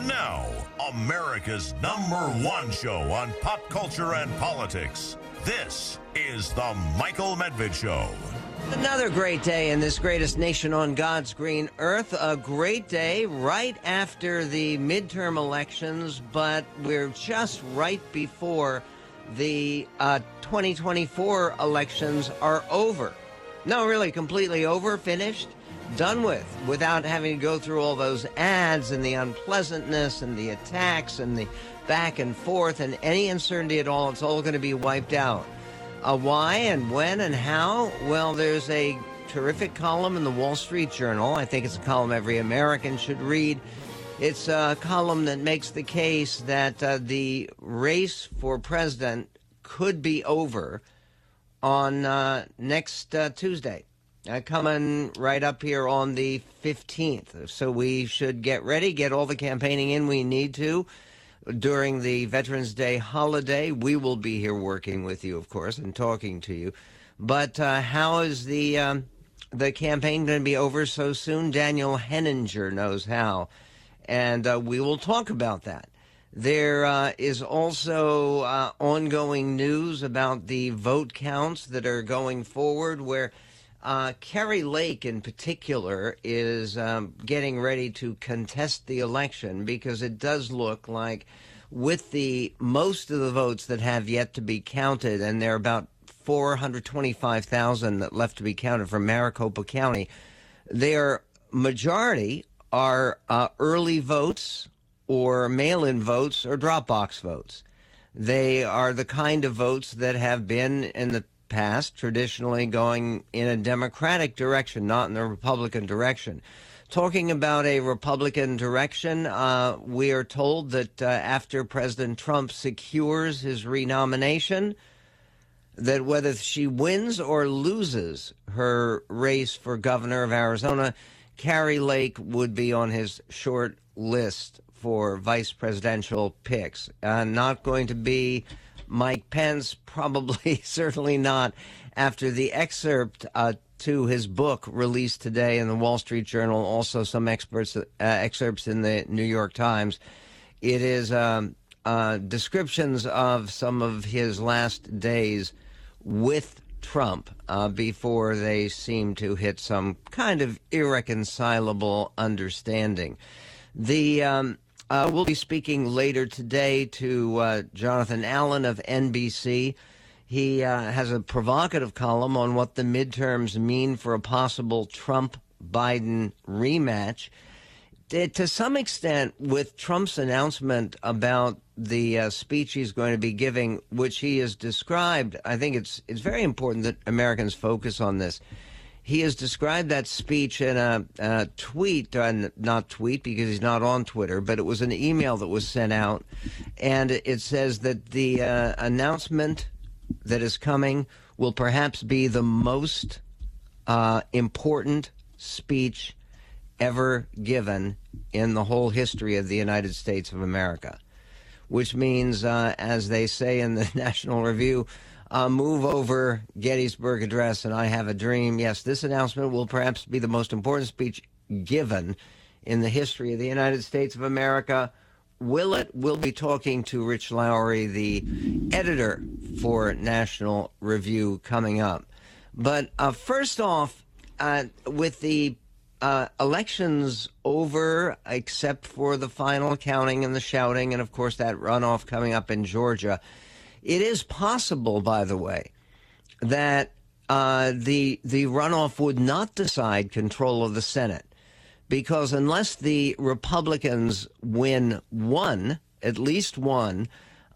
And now, America's number one show on pop culture and politics. This is The Michael Medved Show. Another great day in this greatest nation on God's green earth. A great day right after the midterm elections, but we're just right before the uh, 2024 elections are over. No, really, completely over, finished, done with, without having to go through all those ads and the unpleasantness and the attacks and the back and forth and any uncertainty at all. It's all going to be wiped out. Uh, why and when and how? Well, there's a terrific column in the Wall Street Journal. I think it's a column every American should read. It's a column that makes the case that uh, the race for president could be over on uh, next uh, Tuesday. Uh, coming right up here on the 15th. So we should get ready, get all the campaigning in we need to during the Veterans Day holiday. We will be here working with you, of course, and talking to you. But uh, how is the um, the campaign going to be over so soon? Daniel Henninger knows how, and uh, we will talk about that. There uh, is also uh, ongoing news about the vote counts that are going forward, where uh, Kari Lake, in particular, is um, getting ready to contest the election because it does look like, with the most of the votes that have yet to be counted, and there are about 425,000 that left to be counted from Maricopa County, their majority are uh, early votes or mail in votes or Dropbox votes. They are the kind of votes that have been in the past traditionally going in a Democratic direction, not in the Republican direction. Talking about a Republican direction, uh, we are told that uh, after President Trump secures his renomination, that whether she wins or loses her race for governor of Arizona, Kari Lake would be on his short list for vice presidential picks. Uh, not going to be Mike Pence, probably, certainly not, after the excerpt uh, to his book released today in the Wall Street Journal, also some experts uh, excerpts in the New York Times. It is um, uh, descriptions of some of his last days with Trump uh, before they seem to hit some kind of irreconcilable understanding. The um, uh, we'll be speaking later today to uh, Jonathan Allen of NBC. He uh, has a provocative column on what the midterms mean for a possible Trump Biden rematch. To some extent, with Trump's announcement about the uh, speech he's going to be giving, which he has described, I think it's it's very important that Americans focus on this he has described that speech in a, a tweet, uh, not tweet because he's not on Twitter, but it was an email that was sent out. And it says that the uh, announcement that is coming will perhaps be the most uh, important speech ever given in the whole history of the United States of America. Which means, uh, as they say in the National Review, uh, move over Gettysburg Address and I Have a Dream. Yes, this announcement will perhaps be the most important speech given in the history of the United States of America. Will it? We'll be talking to Rich Lowry, the editor for National Review, coming up. But uh, first off, uh, with the uh, elections over, except for the final counting and the shouting, and of course that runoff coming up in Georgia, it is possible, by the way, that uh, the the runoff would not decide control of the Senate. Because unless the Republicans win one, at least one,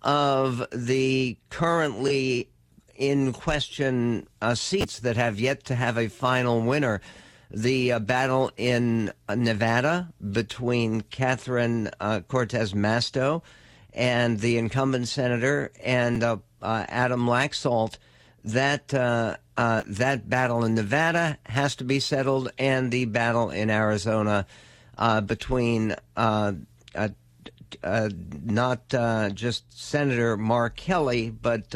of the currently in question uh, seats that have yet to have a final winner, the uh, battle in Nevada between Catherine uh, Cortez Masto and the incumbent senator and uh, uh, Adam Laxalt, that uh, uh, that battle in Nevada has to be settled, and the battle in Arizona uh, between not just Senator Mark Kelly, but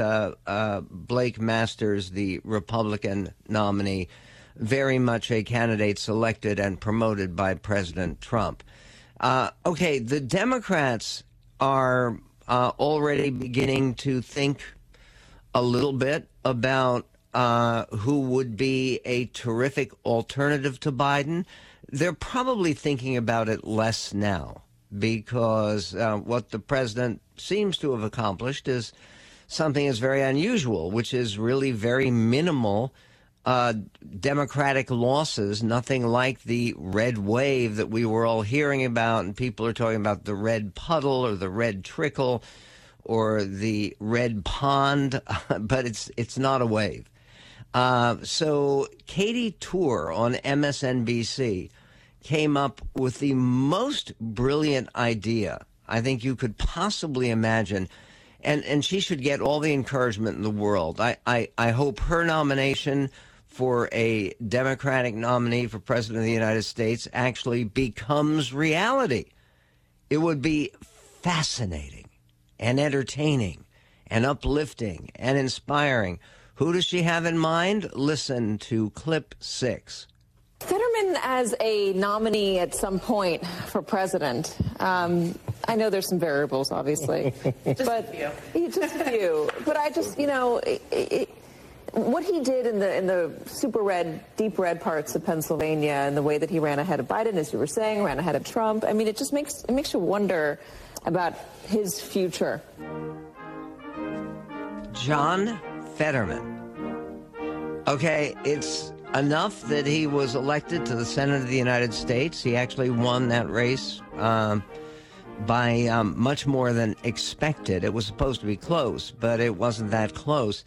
Blake Masters, the Republican nominee, very much a candidate selected and promoted by President Trump. Uh, okay, the Democrats are uh, already beginning to think a little bit about uh, who would be a terrific alternative to Biden. They're probably thinking about it less now because uh, what the president seems to have accomplished is something that's very unusual, which is really very minimal uh, Democratic losses, nothing like the red wave that we were all hearing about, and people are talking about the red puddle or the red trickle or the red pond, but it's it's not a wave. Uh, so Katy Tur on MSNBC came up with the most brilliant idea I think you could possibly imagine. And, and she should get all the encouragement in the world. I, I, I hope her nomination for a Democratic nominee for President of the United States actually becomes reality. It would be fascinating and entertaining and uplifting and inspiring. Who does she have in mind? Listen to clip six. Fetterman as a nominee at some point for president. Um, I know there's some variables, obviously, just but a few. just a few. But I just, you know, it, it, what he did in the in the super red, deep red parts of Pennsylvania, and the way that he ran ahead of Biden, as you were saying, ran ahead of Trump. I mean, it just makes it makes you wonder about his future. John Fetterman. Okay, it's enough that he was elected to the Senate of the United States. He actually won that race um, by um, much more than expected. It was supposed to be close, but it wasn't that close.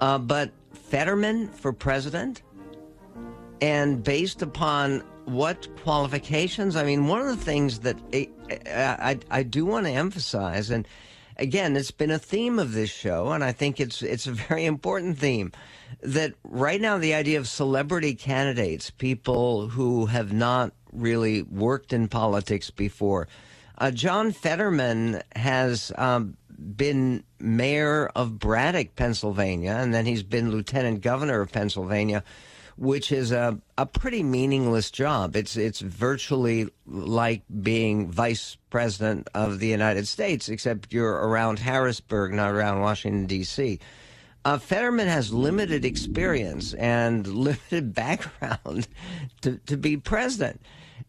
Uh, but Fetterman for president, and based upon what qualifications? I mean, one of the things that I, I, I do want to emphasize, and again, it's been a theme of this show, and I think it's it's a very important theme that right now the idea of celebrity candidates, people who have not really worked in politics before. Uh, John Fetterman has um, been mayor of Braddock, Pennsylvania, and then he's been lieutenant governor of Pennsylvania, which is a, a pretty meaningless job. It's it's virtually like being vice president of the United States, except you're around Harrisburg, not around Washington D.C. Uh, Fetterman has limited experience and limited background to, to be president.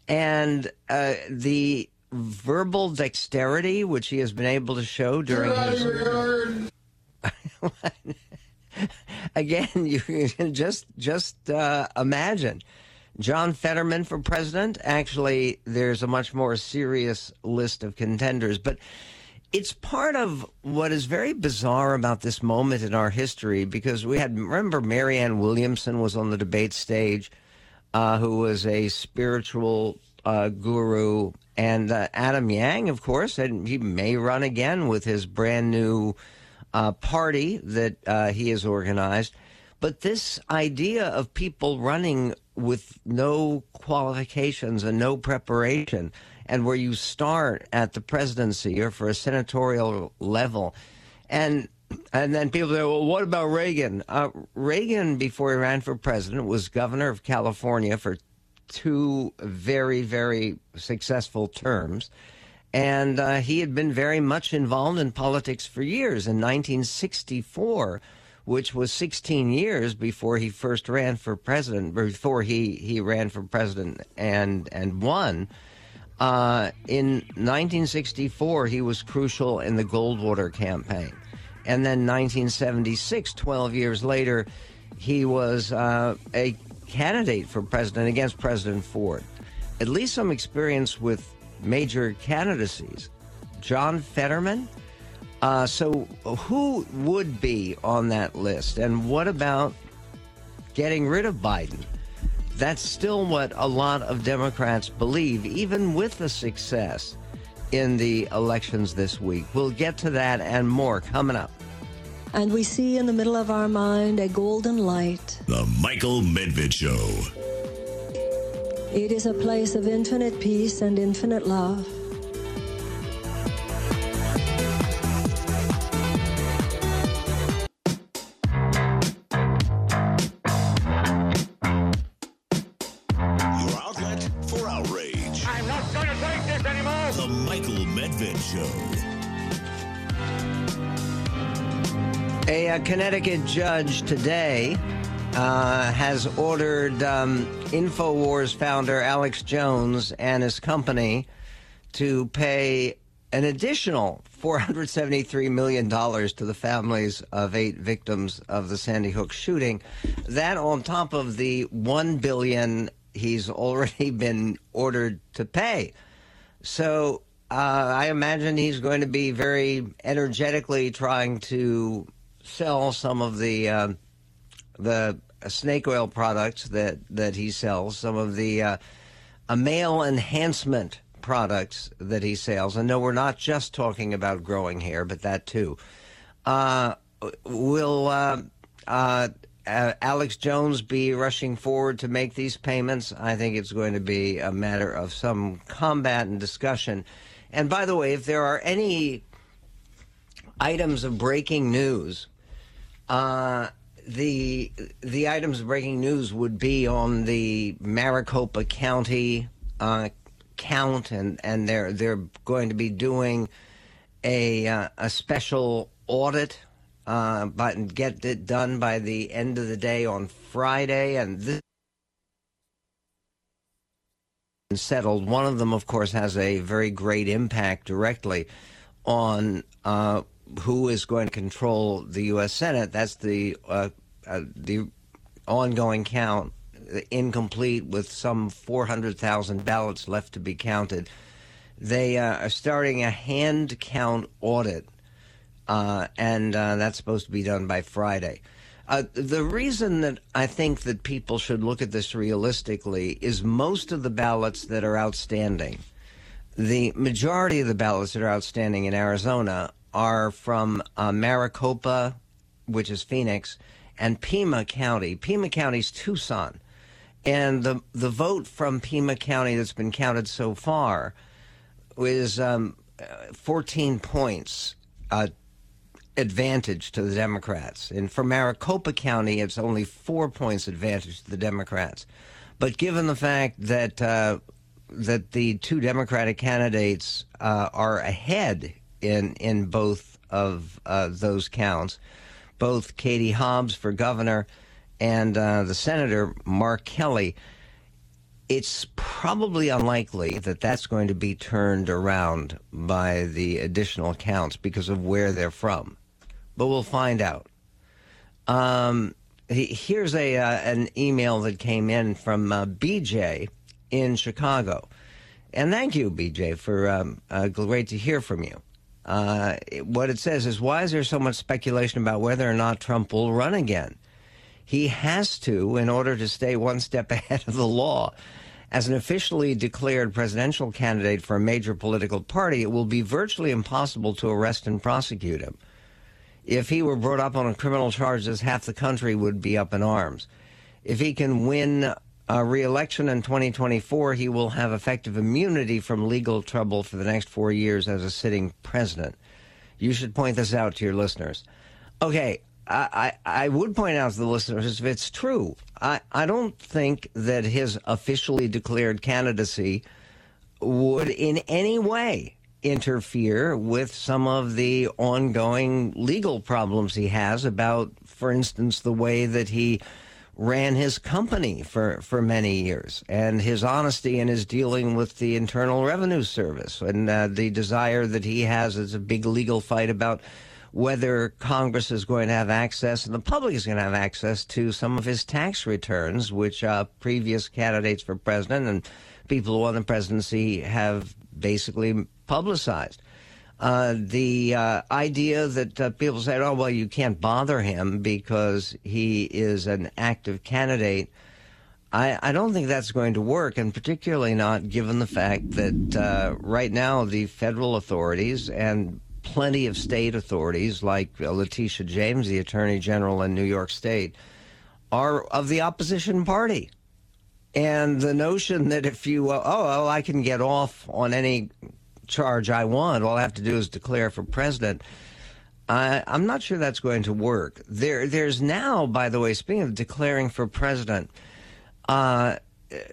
And uh, the verbal dexterity which he has been able to show during his. Again, you can just just uh, imagine John Fetterman for president. Actually, there's a much more serious list of contenders, but it's part of what is very bizarre about this moment in our history because we had remember Marianne Williamson was on the debate stage, uh, who was a spiritual uh, guru, and uh, Adam Yang, of course, and he may run again with his brand new uh, party that uh, he has organized. But this idea of people running with no qualifications and no preparation and where you start at the presidency or for a senatorial level. And and then people say, well, what about Reagan? Uh, Reagan, before he ran for president, was governor of California for two very, very successful terms. And uh, he had been very much involved in politics for years. In 1964, which was 16 years before he first ran for president, before he, he ran for president and, and won, uh, in 1964, he was crucial in the Goldwater campaign. And then 1976, 12 years later, he was uh, a candidate for president against President Ford. At least some experience with major candidacies. John Fetterman. Uh, so, who would be on that list? And what about getting rid of Biden? That's still what a lot of Democrats believe, even with the success in the elections this week. We'll get to that and more coming up. And we see in the middle of our mind a golden light. The Michael Medved Show. It is a place of infinite peace and infinite love. Your outlet for outrage. I'm not not going to take this anymore. The Michael Medved Show. A, Connecticut judge today uh, has ordered um, InfoWars founder Alex Jones and his company to pay an additional $473 million to the families of eight victims of the Sandy Hook shooting. That on top of the 1 billion he's already been ordered to pay. So uh, I imagine he's going to be very energetically trying to sell some of the uh, the snake oil products that that he sells, some of the uh, a male enhancement products that he sells. And no, we're not just talking about growing hair, but that too. Uh, will uh, uh, Alex Jones be rushing forward to make these payments? I think it's going to be a matter of some combat and discussion. And by the way, if there are any items of breaking news, uh, the the items of breaking news would be on the Maricopa County uh, count, and, and they're they're going to be doing a uh, a special audit, uh, but get it done by the end of the day on Friday, and this settled. One of them, of course, has a very great impact directly on uh, who is going to control the U.S. Senate. That's the uh, uh, the ongoing count incomplete with some 400,000 ballots left to be counted. They uh, are starting a hand count audit, uh, and uh, that's supposed to be done by Friday. Uh, the reason that I think that people should look at this realistically is most of the ballots that are outstanding, the majority of the ballots that are outstanding in Arizona are from uh, Maricopa, which is Phoenix, and Pima County. Pima County's Tucson. And the the vote from Pima County that's been counted so far is um, 14 points uh, advantage to the Democrats. And for Maricopa County, it's only four points advantage to the Democrats. But given the fact that uh, that the two Democratic candidates uh, are ahead in in both of uh, those counts, both Katie Hobbs for governor and uh, the senator Mark Kelly, it's probably unlikely that that's going to be turned around by the additional counts because of where they're from. But we'll find out. Um, here's a uh, an email that came in from uh, BJ in Chicago, and thank you, BJ, for um, uh, great to hear from you. Uh, what it says is, why is there so much speculation about whether or not Trump will run again? he has to in order to stay one step ahead of the law. As an officially declared presidential candidate for a major political party, it will be virtually impossible to arrest and prosecute him. If he were brought up on criminal charges, half the country would be up in arms. If he can win a re-election in 2024, he will have effective immunity from legal trouble for the next four years as a sitting president. You should point this out to your listeners. Okay, I, I would point out to the listeners if it's true, I, I don't think that his officially declared candidacy would in any way interfere with some of the ongoing legal problems he has about, for instance, the way that he ran his company for, for many years and his honesty in his dealing with the Internal Revenue Service and uh, the desire that he has as a big legal fight about whether Congress is going to have access and the public is going to have access to some of his tax returns, which uh, previous candidates for president and people who won the presidency have basically publicized. Uh, the uh, idea that uh, people say, oh, well, you can't bother him because he is an active candidate. I, I don't think that's going to work, and particularly not given the fact that uh, right now the federal authorities and plenty of state authorities, like uh, Letitia James, the Attorney General in New York State, are of the opposition party. And the notion that if you, oh, well, I can get off on any charge I want, all I have to do is declare for president. I, I'm not sure that's going to work. There, there's now, by the way, speaking of declaring for president, uh,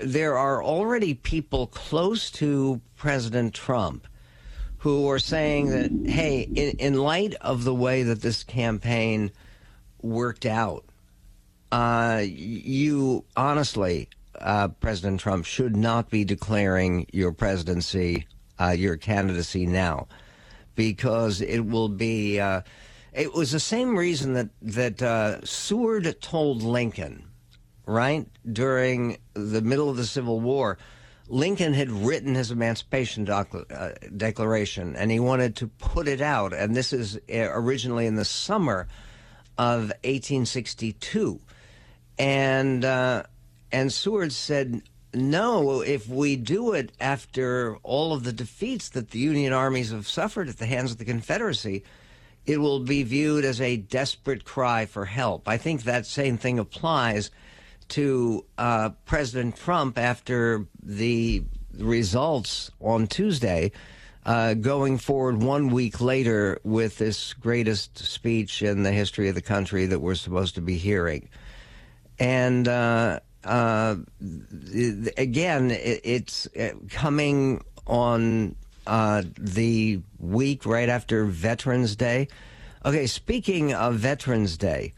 there are already people close to President Trump who are saying that, hey, in, in light of the way that this campaign worked out, uh, you honestly, uh, President Trump, should not be declaring your presidency, uh, your candidacy now, because it will be. Uh, it was the same reason that that uh, Seward told Lincoln, right during the middle of the Civil War. Lincoln had written his Emancipation doc- uh, Declaration, and he wanted to put it out. And this is originally in the summer of 1862 and uh, and Seward said, "No, if we do it after all of the defeats that the Union armies have suffered at the hands of the Confederacy, it will be viewed as a desperate cry for help." I think that same thing applies to uh, President Trump after the results on Tuesday. Uh, going forward one week later with this greatest speech in the history of the country that we're supposed to be hearing and uh, uh, again, it's uh, coming on uh, the week right after Veterans Day. Okay, speaking of Veterans Day,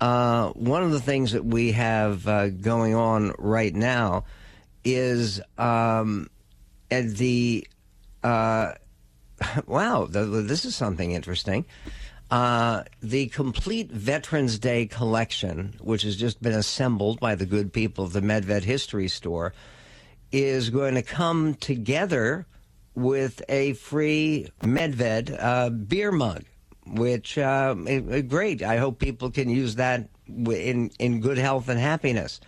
uh, one of the things that we have uh, going on right now is um, the wow, this is something interesting. Uh, the complete Veterans Day collection, which has just been assembled by the good people of the Medved History Store, is going to come together with a free Medved uh, beer mug, which uh, great. I hope people can use that in in good health and happiness.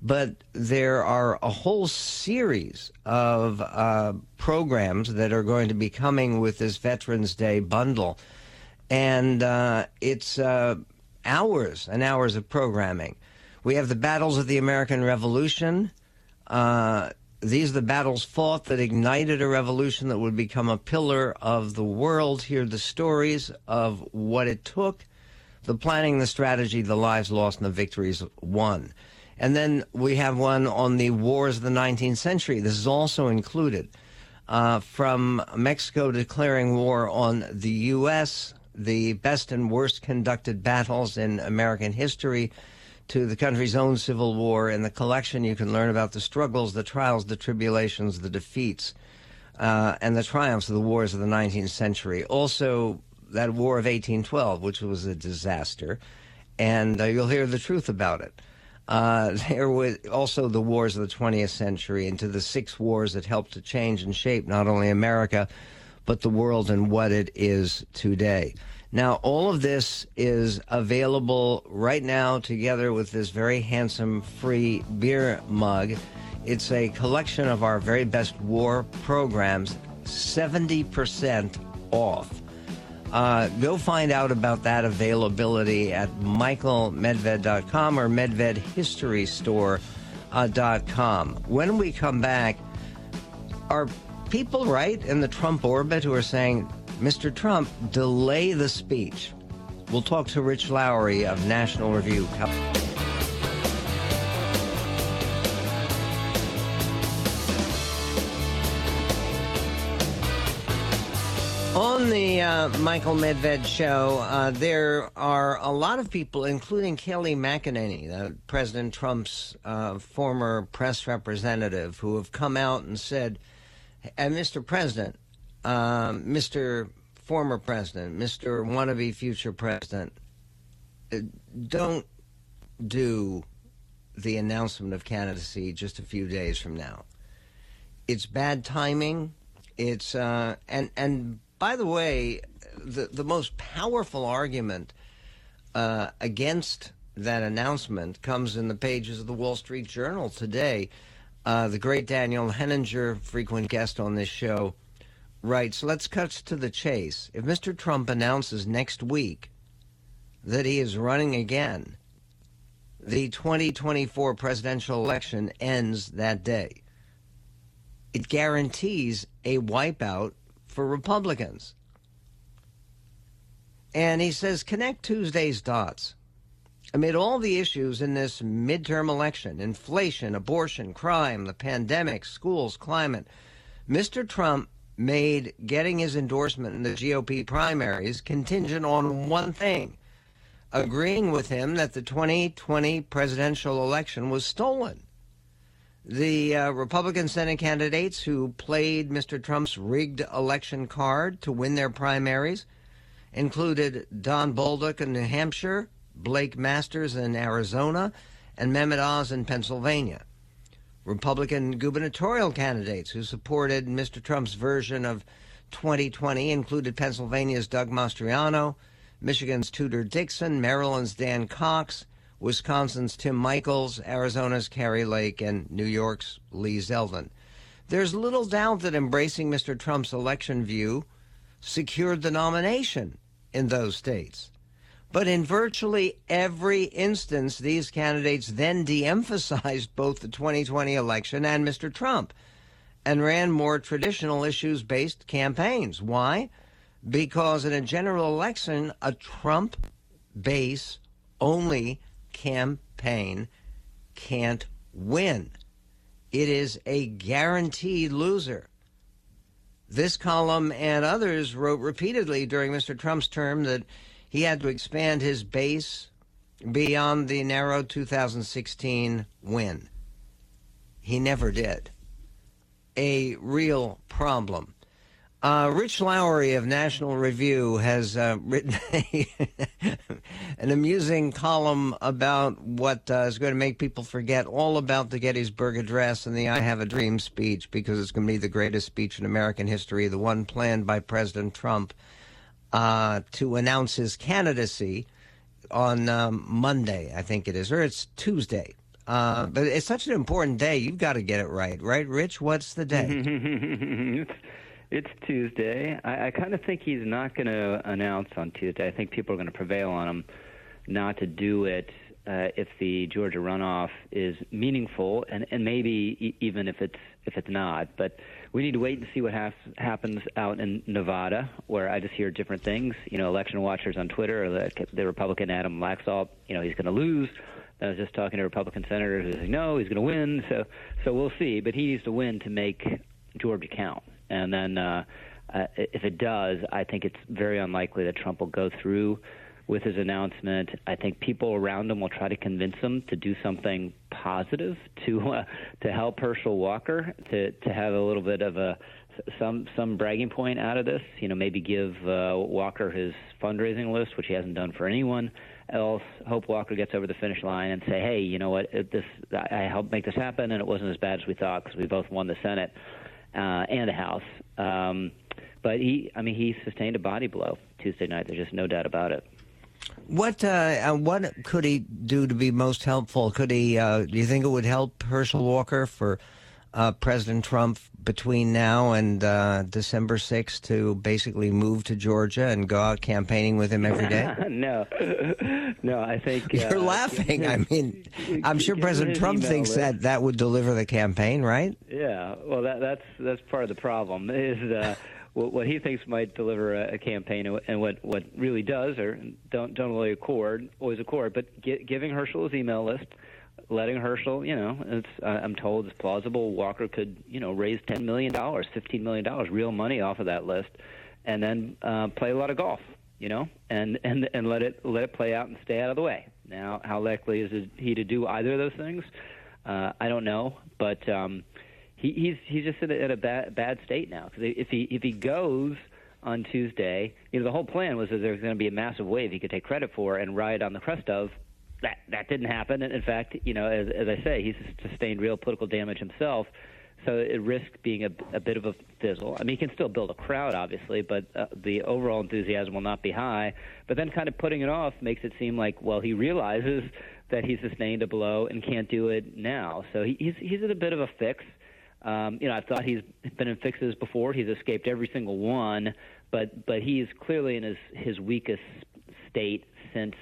But there are a whole series of uh, programs that are going to be coming with this Veterans Day bundle and uh, it's uh, hours and hours of programming. We have the battles of the American Revolution. Uh, these are the battles fought that ignited a revolution that would become a pillar of the world. Hear the stories of what it took, the planning, the strategy, the lives lost, and the victories won. And then we have one on the wars of the 19th century. This is also included. Uh, from Mexico declaring war on the U.S., the best and worst conducted battles in American history to the country's own civil war. In the collection, you can learn about the struggles, the trials, the tribulations, the defeats, uh, and the triumphs of the wars of the 19th century. Also, that War of 1812, which was a disaster, and uh, you'll hear the truth about it. Uh, there were also the wars of the 20th century into the six wars that helped to change and shape not only America, but the world and what it is today. Now, all of this is available right now together with this very handsome free beer mug. It's a collection of our very best war programs, 70% off. Uh, go find out about that availability at michaelmedved.com or medvedhistorystore.com. When we come back, our people right in the Trump orbit who are saying, Mr. Trump, delay the speech. We'll talk to Rich Lowry of National Review. On the uh, Michael Medved show, uh, there are a lot of people, including Kayleigh McEnany, President Trump's uh, former press representative, who have come out and said – and Mr. President, uh, Mr. Former President, Mr. Wannabe Future President, uh, don't do the announcement of candidacy just a few days from now. It's bad timing. It's uh, and and by the way, the the most powerful argument uh, against that announcement comes in the pages of the Wall Street Journal today. Uh, the great Daniel Henninger, frequent guest on this show, writes Let's cut to the chase. If Mr. Trump announces next week that he is running again, the 2024 presidential election ends that day. It guarantees a wipeout for Republicans. And he says, connect Tuesday's dots. Amid all the issues in this midterm election inflation, abortion, crime, the pandemic, schools, climate Mr. Trump made getting his endorsement in the GOP primaries contingent on one thing agreeing with him that the 2020 presidential election was stolen. The uh, Republican Senate candidates who played Mr. Trump's rigged election card to win their primaries included Don Bolduc in New Hampshire, Blake Masters in Arizona, and Mehmet Oz in Pennsylvania. Republican gubernatorial candidates who supported Mr. Trump's version of 2020 included Pennsylvania's Doug Mastriano, Michigan's Tudor Dixon, Maryland's Dan Cox, Wisconsin's Tim Michels, Arizona's Kari Lake, and New York's Lee Zeldin. There's little doubt that embracing Mr. Trump's election view secured the nomination in those states. But in virtually every instance, these candidates then de emphasized both the 2020 election and Mr. Trump and ran more traditional issues based campaigns. Why? Because in a general election, a Trump base only campaign can't win. It is a guaranteed loser. This column and others wrote repeatedly during Mr. Trump's term that he had to expand his base beyond the narrow 2016 win. He never did. A real problem. Uh, Rich Lowry of National Review has uh, written an amusing column about what uh, is going to make people forget all about the Gettysburg Address and the I Have a Dream speech because it's going to be the greatest speech in American history, the one planned by President Trump uh, to announce his candidacy on um, Monday, I think it is, or it's Tuesday. Uh, but it's such an important day. You've got to get it right, right, Rich? What's the day? it's, it's Tuesday. I, I kind of think he's not going to announce on Tuesday. I think people are going to prevail on him not to do it uh, if the Georgia runoff is meaningful, and, and maybe e- even if it's if it's not. But we need to wait and see what has, happens out in Nevada, where I just hear different things. You know, election watchers on Twitter, the, the Republican Adam Laxalt, you know, he's going to lose. I was just talking to a Republican senator who's like, no, he's going to win. So, so we'll see. But he needs to win to make Georgia count. And then, uh, uh, if it does, I think it's very unlikely that Trump will go through with his announcement. I think people around him will try to convince him to do something positive to uh, to help Herschel Walker to to have a little bit of a some some bragging point out of this. You know, maybe give uh, Walker his fundraising list, which he hasn't done for anyone else. Hope Walker gets over the finish line and say, hey, you know what? This I helped make this happen, and it wasn't as bad as we thought because we both won the Senate uh, and the House. Um, but he, I mean, he sustained a body blow Tuesday night. There's just no doubt about it. What uh, what could he do to be most helpful? Could he? Uh, do you think it would help Herschel Walker for uh, President Trump between now and uh, December 6th to basically move to Georgia and go out campaigning with him every day? no, no. I think you're uh, laughing. I mean, I'm sure President Trump thinks list. that that would deliver the campaign, right? Yeah. Well, that, that's that's part of the problem. Is uh, what, what he thinks might deliver a, a campaign, and what what really does or don't don't really accord always accord. But get, giving Herschel his email list, letting Herschel, you know, it's I'm told it's plausible Walker could you know raise ten million dollars, fifteen million dollars, real money off of that list, and then uh, play a lot of golf, you know, and and and let it let it play out and stay out of the way. Now, how likely is he to do either of those things? Uh, I don't know, but. Um, he, he's he's just in a, in a bad bad state now because if he if he goes on Tuesday, you know the whole plan was that there was going to be a massive wave he could take credit for and ride on the crest of. That that didn't happen. And in fact, you know, as, as I say, he's sustained real political damage himself. So it risks being a, a bit of a fizzle. I mean, he can still build a crowd, obviously, but uh, the overall enthusiasm will not be high. But then, kind of putting it off makes it seem like, well, he realizes that he sustained a blow and can't do it now. So he, he's he's in a bit of a fix. Um, you know, I thought he's been in fixes before. He's escaped every single one, but but he's clearly in his his weakest state since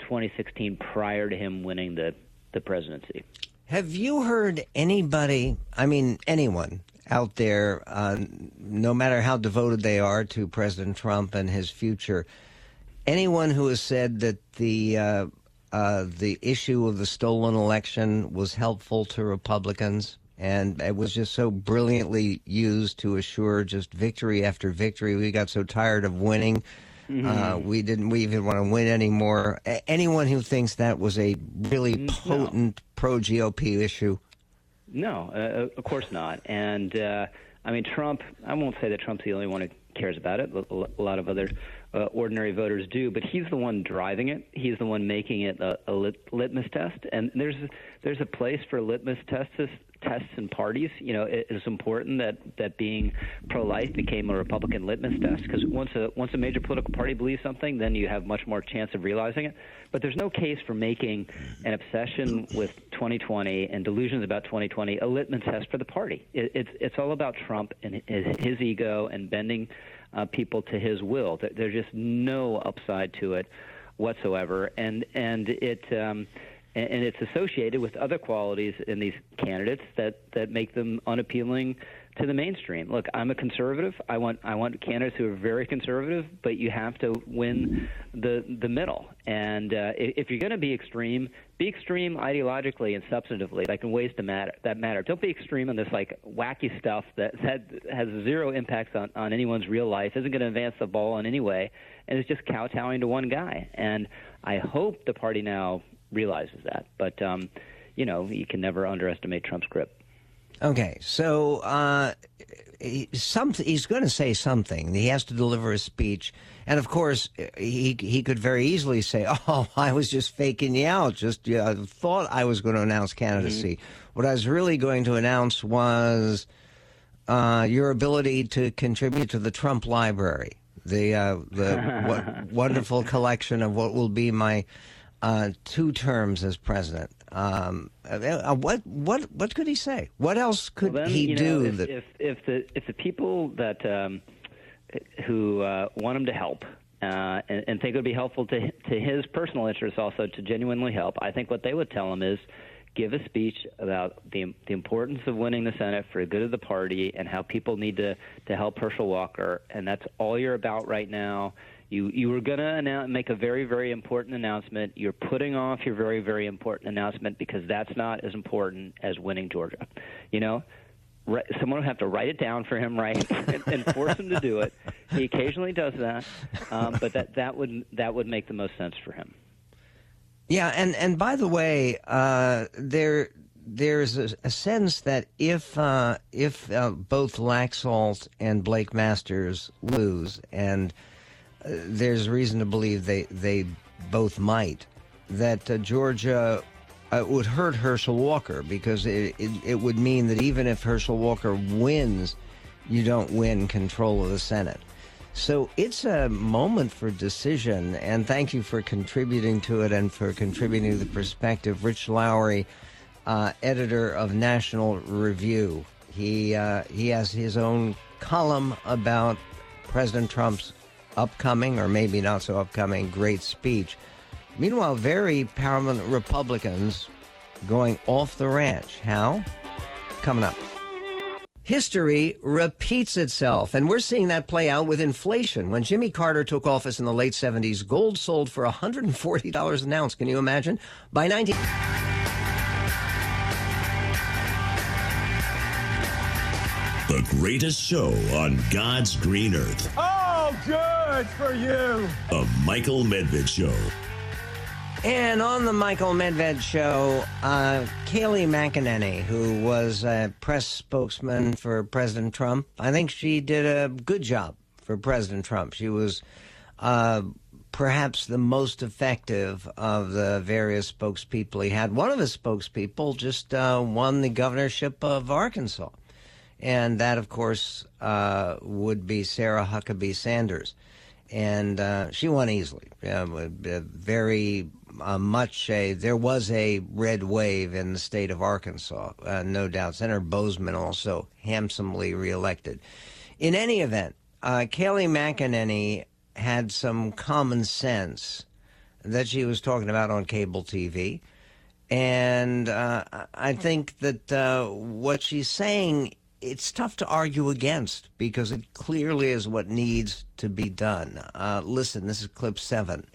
2016, prior to him winning the the presidency. Have you heard anybody? I mean, anyone out there, uh, no matter how devoted they are to President Trump and his future, anyone who has said that the uh, uh, the issue of the stolen election was helpful to Republicans, and it was just so brilliantly used to assure just victory after victory. We got so tired of winning. Mm-hmm. Uh, we didn't we even want to win anymore. A- anyone who thinks that was a really potent no. pro GOP issue. No, uh, of course not. And uh, I mean, Trump, I won't say that Trump's the only one who cares about it. A lot of other uh, ordinary voters do, but he's the one driving it. He's the one making it a, a lit, litmus test. And there's there's a place for litmus tests tests and parties. You know, it is important that that being pro-life became a Republican litmus test because once a once a major political party believes something, then you have much more chance of realizing it. But there's no case for making an obsession with 2020 and delusions about 2020 a litmus test for the party. It, it's it's all about Trump and his, his ego and bending uh, people to his will. There's just no upside to it whatsoever, and and it. Um, and it's associated with other qualities in these candidates that, that make them unappealing to the mainstream. Look, I'm a conservative. I want I want candidates who are very conservative, but you have to win the the middle. And uh, if you're going to be extreme, be extreme ideologically and substantively, like in ways to matter that matter. Don't be extreme on this like wacky stuff that that has zero impacts on on anyone's real life, isn't going to advance the ball in any way, and it's just kowtowing to one guy. And I hope the party now realizes that. But um, you know, you can never underestimate Trump's grip. Okay, so uh, he, some, he's going to say something. He has to deliver a speech, and of course, he he could very easily say, "Oh, I was just faking you out. Just uh, thought I was going to announce candidacy. Mm-hmm. What I was really going to announce was uh, your ability to contribute to the Trump Library, the uh, the wonderful collection of what will be my." Uh, two terms as president. Um, uh, what what what could he say? What else could well, then, he do? Know, if, that... if, if the if the people that um, who uh, want him to help uh, and, and, think it would be helpful to to his personal interests also to genuinely help, I think what they would tell him is give a speech about the the importance of winning the Senate for the good of the party and how people need to to help Herschel Walker, and that's all you're about right now. You you were going to make a very very important announcement. You're putting off your very very important announcement because that's not as important as winning Georgia. You know, someone would have to write it down for him, right, and, and force him to do it. He occasionally does that, um, but that that would that would make the most sense for him. Yeah, and and by the way, uh, there there's a, a, sense that if uh, if uh, both Laxalt and Blake Masters lose, and there's reason to believe they they both might. That uh, Georgia uh, would hurt Herschel Walker because it, it, it would mean that even if Herschel Walker wins, you don't win control of the Senate. So it's a moment for decision, and thank you for contributing to it and for contributing to the perspective. Rich Lowry, uh, editor of National Review, he uh, he has his own column about President Trump's upcoming, or maybe not so upcoming, great speech. Meanwhile, very prominent Republicans going off the ranch. How? Coming up. History repeats itself, and we're seeing that play out with inflation. When Jimmy Carter took office in the late 70s, gold sold for $140 an ounce. Can you imagine? By 19. 19- the greatest show on God's green earth. Oh! Good for you. The Michael Medved Show. And on the Michael Medved Show, uh, Kayleigh McEnany, who was a press spokesman for President Trump, I think she did a good job for President Trump. She was uh, perhaps the most effective of the various spokespeople he had. One of his spokespeople just uh, won the governorship of Arkansas and that, of course, uh, would be Sarah Huckabee Sanders, and uh, she won easily. very uh, much a there was a red wave in the state of Arkansas, uh, no doubt. Senator Boozman also handsomely reelected. In any event, uh, Kayleigh McEnany had some common sense that she was talking about on cable TV. And uh, I think that uh, what she's saying it's tough to argue against because it clearly is what needs to be done. Uh, listen, this is clip seven.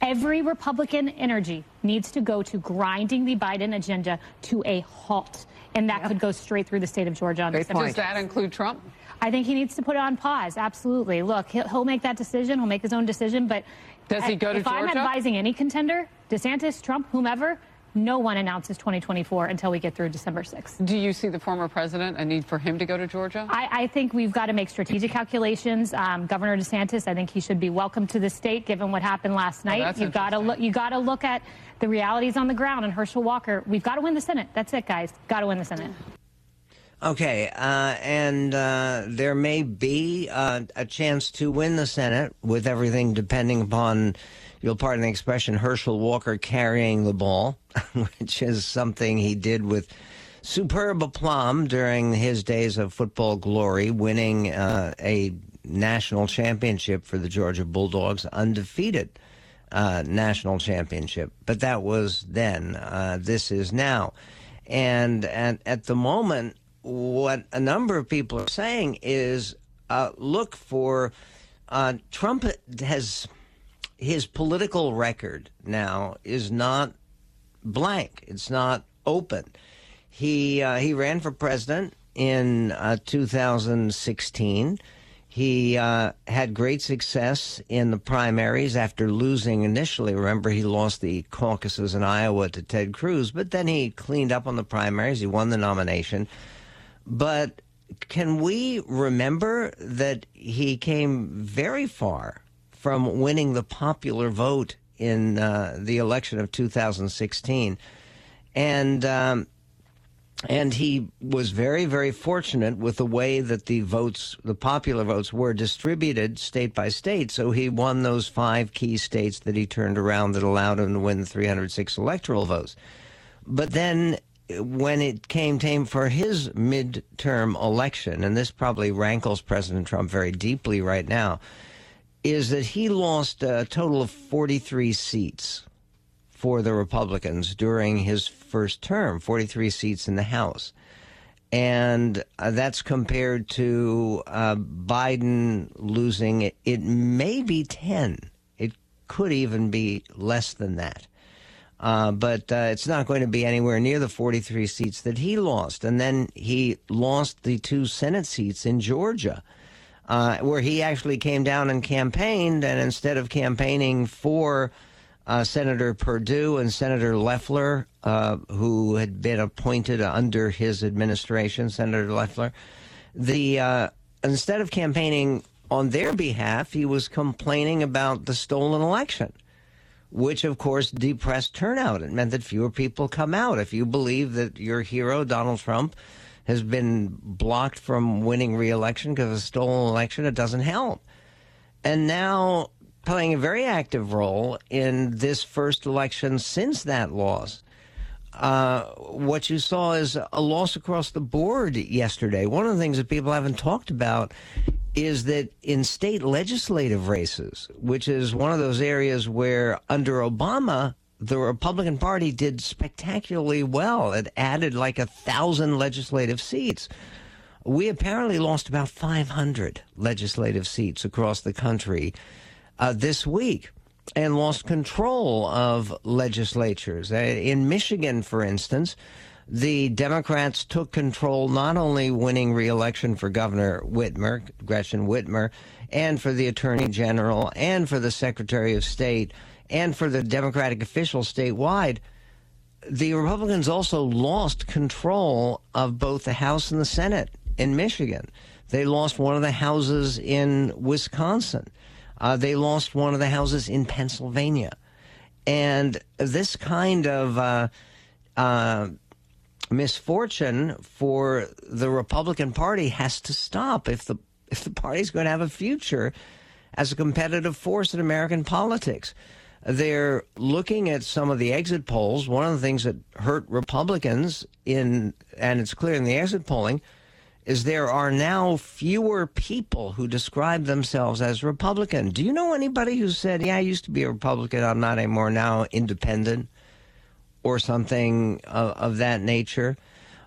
Every Republican energy needs to go to grinding the Biden agenda to a halt. And that could go straight through the state of Georgia on Great point. Does that include Trump? I think he needs to put it on pause. Absolutely. Look, he'll, he'll make that decision. He'll make his own decision. But Does he go to if I'm advising any contender, DeSantis, Trump, whomever, no one announces 2024 until we get through December 6th. Do you see the former president a need for him to go to Georgia? I, I think we've got to make strategic calculations. Um, Governor DeSantis, I think he should be welcome to the state, given what happened last night. Oh, you've got to look. You got to look at the realities on the ground. And Herschel Walker, we've got to win the Senate. That's it, guys. Got to win the Senate. Okay, uh, and uh, there may be uh, a chance to win the Senate with everything depending upon, you'll pardon the expression, Herschel Walker carrying the ball, which is something he did with superb aplomb during his days of football glory, winning uh, a national championship for the Georgia Bulldogs, undefeated uh, national championship. But that was then. Uh, this is now. And at, at the moment, what a number of people are saying is uh, look for uh, Trump has his political record now is not blank. It's not open. He uh, he ran for president in uh, 2016. He uh, had great success in the primaries after losing initially. Remember, he lost the caucuses in Iowa to Ted Cruz, but then he cleaned up on the primaries. He won the nomination. But can we remember that he came very far from winning the popular vote in uh, the election of 2016? And um, and he was very, very fortunate with the way that the votes, the popular votes, were distributed state by state. So he won those five key states that he turned around that allowed him to win 306 electoral votes. But then when it came time for his midterm election, and this probably rankles President Trump very deeply right now, is that he lost a total of 43 seats for the Republicans during his first term, 43 seats in the House. And uh, that's compared to uh, Biden losing it. It may be 10. It could even be less than that. Uh, but uh, it's not going to be anywhere near the 43 seats that he lost. And then he lost the two Senate seats in Georgia, uh, where he actually came down and campaigned. And instead of campaigning for uh, Senator Perdue and Senator Loeffler, uh, who had been appointed under his administration, Senator Loeffler, the uh, instead of campaigning on their behalf, he was complaining about the stolen election which of course depressed turnout. It meant that fewer people come out. If you believe that your hero, Donald Trump, has been blocked from winning re-election because of a stolen election, it doesn't help. And now playing a very active role in this first election since that loss. Uh, what you saw is a loss across the board yesterday. One of the things that people haven't talked about is that in state legislative races, which is one of those areas where under Obama, the Republican Party did spectacularly well. It added like a thousand legislative seats. We apparently lost about 500 legislative seats across the country uh, this week and lost control of legislatures. Uh, in Michigan, for instance, the Democrats took control, not only winning re-election for Governor Whitmer, Gretchen Whitmer, and for the Attorney General, and for the Secretary of State, and for the Democratic officials statewide. The Republicans also lost control of both the House and the Senate in Michigan. They lost one of the houses in Wisconsin. Uh, they lost one of the houses in Pennsylvania. And this kind of uh, uh, misfortune for the Republican Party has to stop if the if the party's going to have a future as a competitive force in American politics. They're looking at some of the exit polls. One of the things that hurt Republicans in and it's clear in the exit polling is there are now fewer people who describe themselves as Republican. Do you know anybody who said, "Yeah, I used to be a Republican, I'm not anymore now independent?" or something of, of that nature.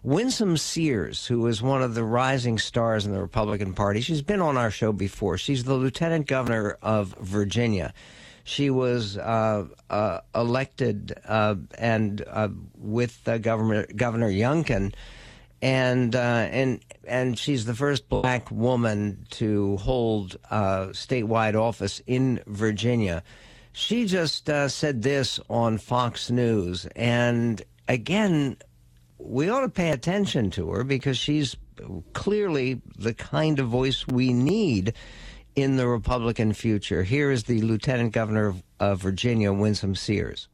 Winsome Sears, who is one of the rising stars in the Republican Party, she's been on our show before. She's the lieutenant governor of Virginia. She was uh, uh, elected uh, and uh, with Governor Governor Youngkin, and uh, and and she's the first black woman to hold uh, statewide office in Virginia. She just said this on Fox News, and again, we ought to pay attention to her because she's clearly the kind of voice we need in the Republican future. Here is the Lieutenant Governor of, of Virginia, Winsome Sears.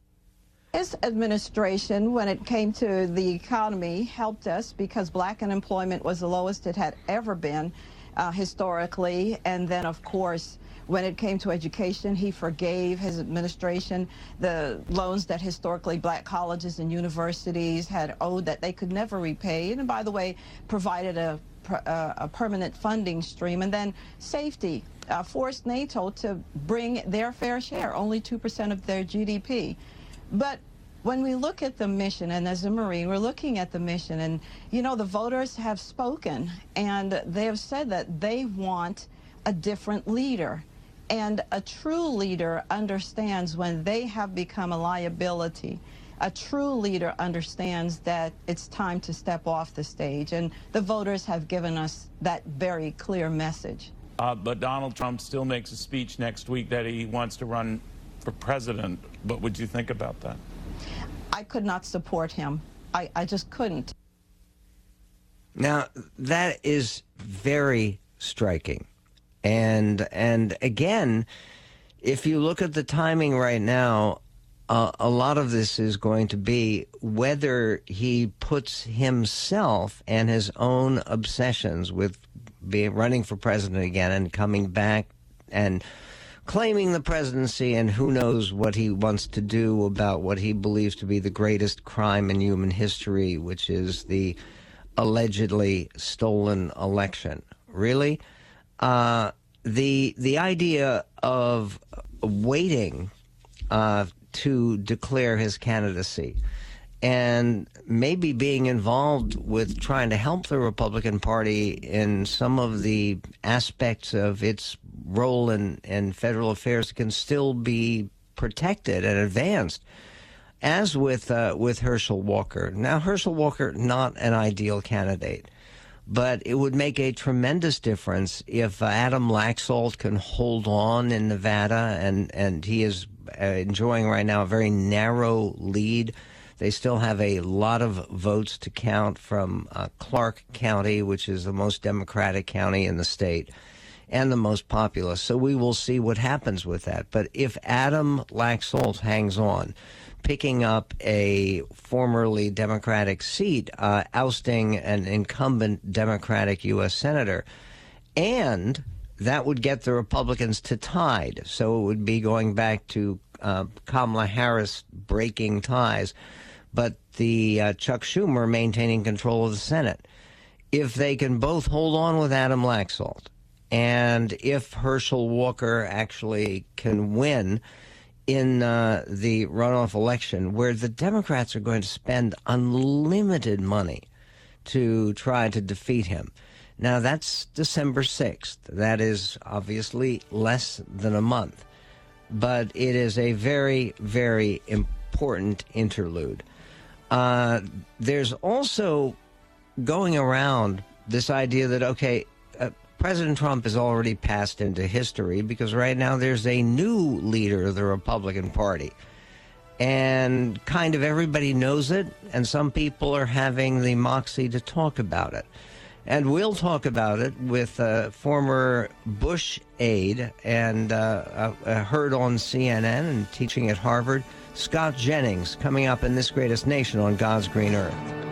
His administration, when it came to the economy, helped us because black unemployment was the lowest it had ever been uh, historically. And then, of course, when it came to education, he forgave his administration the loans that historically black colleges and universities had owed that they could never repay. And by the way, provided a, uh, a permanent funding stream. And then safety uh, forced NATO to bring their fair share, only 2% of their GDP. But when we look at the mission, and as a Marine, we're looking at the mission, and you know, the voters have spoken, and they have said that they want a different leader. And a true leader understands when they have become a liability. A true leader understands that it's time to step off the stage, and the voters have given us that very clear message. Uh, but Donald Trump still makes a speech next week that he wants to run for president. What would you think about that? I could not support him. I, I just couldn't. Now, that is very striking. And and again, if you look at the timing right now, uh, a lot of this is going to be whether he puts himself and his own obsessions with being running for president again and coming back and claiming the presidency and who knows what he wants to do about what he believes to be the greatest crime in human history, which is the allegedly stolen election. Really? Uh, the the idea of waiting uh, to declare his candidacy and maybe being involved with trying to help the Republican Party in some of the aspects of its role in, in federal affairs can still be protected and advanced, as with uh, with Herschel Walker. Now, Herschel Walker not an ideal candidate but it would make a tremendous difference if uh, Adam Laxalt can hold on in Nevada, and, and he is uh, enjoying right now a very narrow lead. They still have a lot of votes to count from uh, Clark County, which is the most Democratic county in the state and the most populous. So we will see what happens with that. But if Adam Laxalt hangs on, picking up a formerly Democratic seat, uh, ousting an incumbent Democratic U.S. Senator. And that would get the Republicans to tied. So it would be going back to uh, Kamala Harris breaking ties, but the uh, Chuck Schumer maintaining control of the Senate. If they can both hold on with Adam Laxalt, and if Herschel Walker actually can win, in uh, the runoff election where the Democrats are going to spend unlimited money to try to defeat him. Now, that's December 6th. That is obviously less than a month. But it is a very, very important interlude. Uh, there's also going around this idea that, okay, President Trump has already passed into history because right now there's a new leader of the Republican Party. And kind of everybody knows it, and some people are having the moxie to talk about it. And we'll talk about it with a former Bush aide and uh, heard on CNN and teaching at Harvard, Scott Jennings, coming up in This Greatest Nation on God's Green Earth.